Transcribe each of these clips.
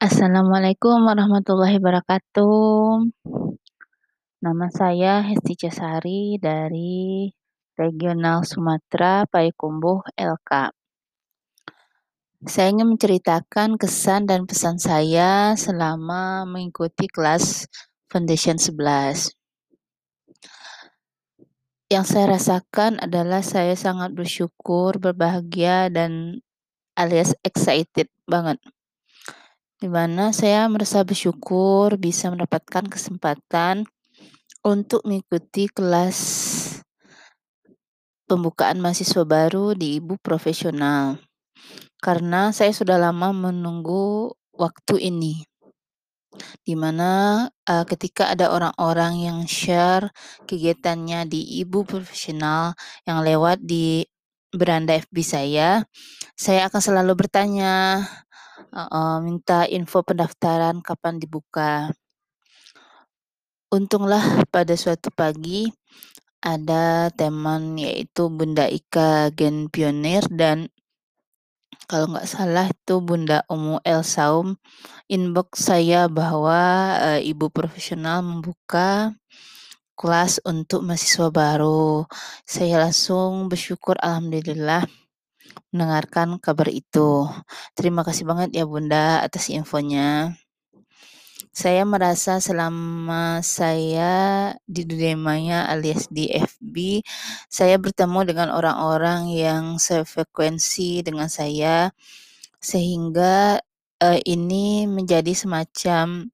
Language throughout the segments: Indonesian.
Assalamualaikum warahmatullahi wabarakatuh. Nama saya Hesti Casari dari Regional Sumatera Payakumbuh LK. Saya ingin menceritakan kesan dan pesan saya selama mengikuti kelas Foundation 11. Yang saya rasakan adalah saya sangat bersyukur, berbahagia, dan alias excited banget di mana saya merasa bersyukur bisa mendapatkan kesempatan untuk mengikuti kelas pembukaan mahasiswa baru di Ibu Profesional. Karena saya sudah lama menunggu waktu ini. Di mana uh, ketika ada orang-orang yang share kegiatannya di Ibu Profesional yang lewat di beranda FB saya, saya akan selalu bertanya, uh, minta info pendaftaran kapan dibuka. Untunglah pada suatu pagi ada teman yaitu Bunda Ika Gen Pionir dan kalau nggak salah itu Bunda Umu El Saum inbox saya bahwa uh, ibu profesional membuka kelas untuk mahasiswa baru. Saya langsung bersyukur alhamdulillah mendengarkan kabar itu. Terima kasih banget ya Bunda atas infonya. Saya merasa selama saya di dunia maya alias di FB, saya bertemu dengan orang-orang yang sefrekuensi dengan saya, sehingga uh, ini menjadi semacam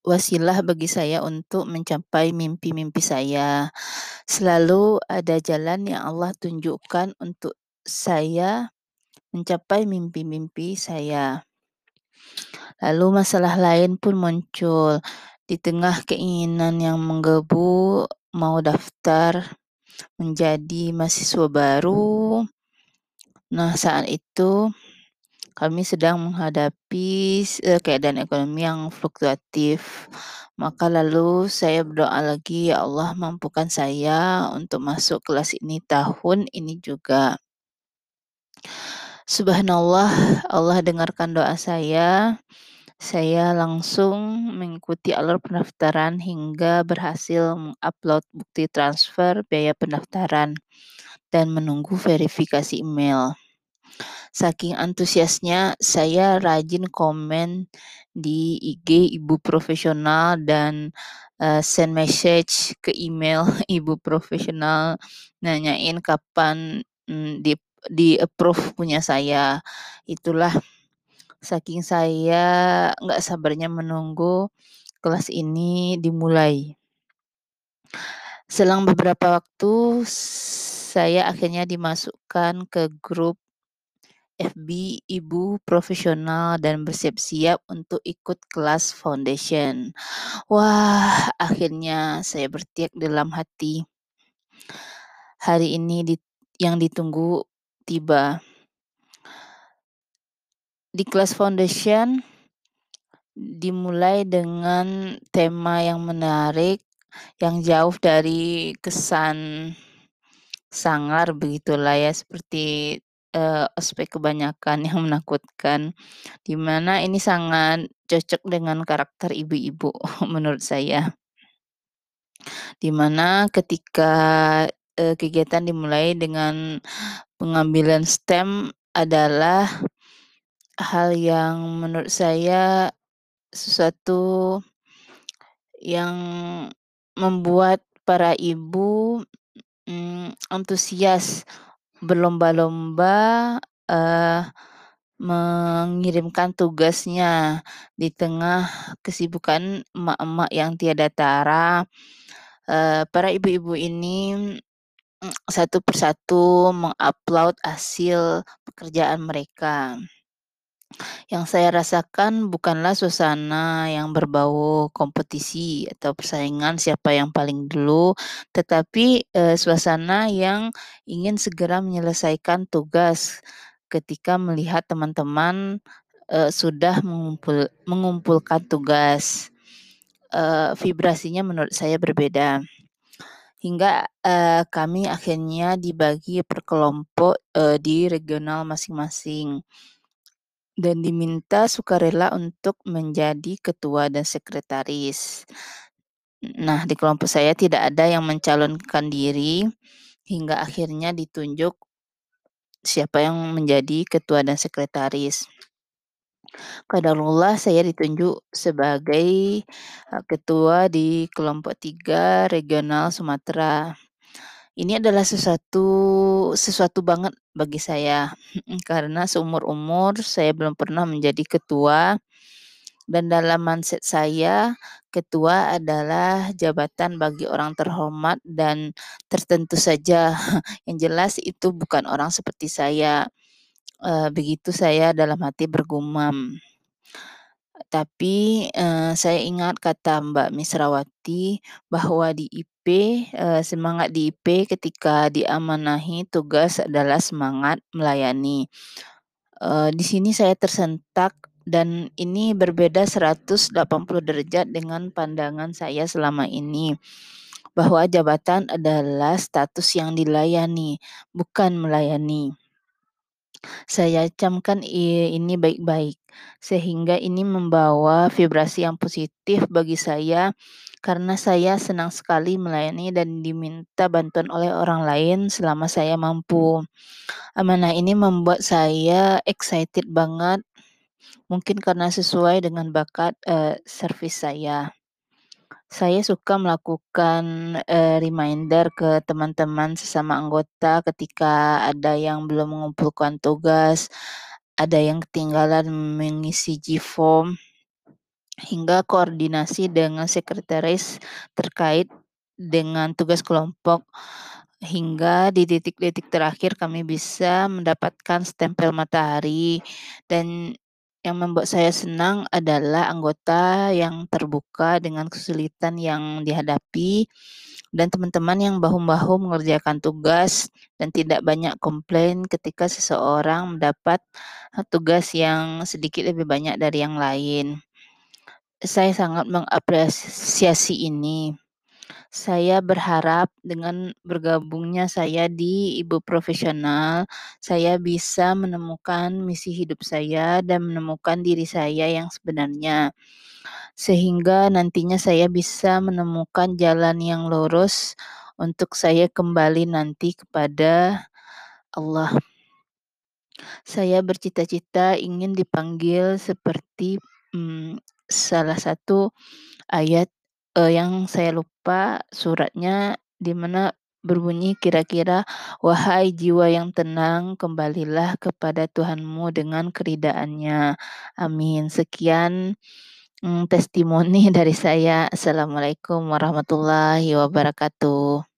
wasilah bagi saya untuk mencapai mimpi-mimpi saya. Selalu ada jalan yang Allah tunjukkan untuk saya mencapai mimpi-mimpi saya. Lalu masalah lain pun muncul di tengah keinginan yang menggebu mau daftar menjadi mahasiswa baru. Nah, saat itu kami sedang menghadapi uh, keadaan ekonomi yang fluktuatif. Maka lalu saya berdoa lagi, ya Allah mampukan saya untuk masuk kelas ini tahun ini juga. Subhanallah, Allah dengarkan doa saya. Saya langsung mengikuti alur pendaftaran hingga berhasil mengupload bukti transfer biaya pendaftaran dan menunggu verifikasi email. Saking antusiasnya, saya rajin komen di IG Ibu Profesional dan uh, send message ke email Ibu Profesional nanyain kapan mm, di di approve punya saya. Itulah saking saya nggak sabarnya menunggu kelas ini dimulai. Selang beberapa waktu saya akhirnya dimasukkan ke grup FB Ibu Profesional dan bersiap-siap untuk ikut kelas foundation. Wah, akhirnya saya bertiak dalam hati. Hari ini di, yang ditunggu tiba. Di kelas foundation dimulai dengan tema yang menarik, yang jauh dari kesan sangar begitulah ya seperti uh, aspek kebanyakan yang menakutkan di mana ini sangat cocok dengan karakter ibu-ibu menurut saya. Di mana ketika uh, kegiatan dimulai dengan pengambilan STEM adalah hal yang menurut saya sesuatu yang membuat para ibu mm, antusias berlomba-lomba uh, mengirimkan tugasnya di tengah kesibukan emak-emak yang tiada tara. Uh, para ibu-ibu ini satu persatu mengupload hasil pekerjaan mereka. Yang saya rasakan bukanlah suasana yang berbau kompetisi atau persaingan siapa yang paling dulu, tetapi uh, suasana yang ingin segera menyelesaikan tugas ketika melihat teman-teman uh, sudah mengumpul mengumpulkan tugas. Uh, vibrasinya menurut saya berbeda hingga uh, kami akhirnya dibagi per kelompok uh, di regional masing-masing. dan diminta sukarela untuk menjadi ketua dan sekretaris. Nah, di kelompok saya tidak ada yang mencalonkan diri hingga akhirnya ditunjuk siapa yang menjadi ketua dan sekretaris. Qadarullah saya ditunjuk sebagai ketua di kelompok 3 regional Sumatera. Ini adalah sesuatu sesuatu banget bagi saya, karena seumur-umur saya belum pernah menjadi ketua dan dalam mindset saya, ketua adalah jabatan bagi orang terhormat dan tertentu saja. Yang jelas itu bukan orang seperti saya. Uh, begitu saya dalam hati bergumam. Tapi, uh, saya ingat kata Mbak Misrawati bahwa di IP, uh, semangat di IP ketika diamanahi tugas adalah semangat melayani. Di sini saya tersentak dan ini berbeda 180 derajat dengan pandangan saya selama ini. Bahwa jabatan adalah status yang dilayani, bukan melayani. Saya camkan ini baik-baik, sehingga ini membawa vibrasi yang positif bagi saya karena saya senang sekali melayani dan diminta bantuan oleh orang lain selama saya mampu. Amanah ini membuat saya excited banget Mungkin karena sesuai dengan bakat, uh, servis saya. Saya suka melakukan, uh, reminder ke teman-teman sesama anggota ketika ada yang belum mengumpulkan tugas, ada yang ketinggalan mengisi G-form, hingga koordinasi dengan sekretaris terkait dengan tugas kelompok, hingga di detik-detik terakhir kami bisa mendapatkan stempel matahari dan yang membuat saya senang adalah anggota yang terbuka dengan kesulitan yang dihadapi dan teman-teman yang bahu-bahu mengerjakan tugas dan tidak banyak komplain ketika seseorang mendapat tugas yang sedikit lebih banyak dari yang lain. Saya sangat mengapresiasi ini. Saya berharap dengan bergabungnya saya di Ibu Profesional, saya bisa menemukan misi hidup saya dan menemukan diri saya yang sebenarnya. Sehingga nantinya saya bisa menemukan jalan yang lurus untuk saya kembali nanti kepada Allah. Saya bercita-cita ingin dipanggil seperti, hmm, salah satu ayat uh, yang saya lupa suratnya di mana berbunyi kira-kira, "Wahai jiwa yang tenang, kembalilah kepada Tuhanmu dengan keridaannya." Amin. Sekian hmm, testimoni dari saya. Assalamualaikum warahmatullahi wabarakatuh.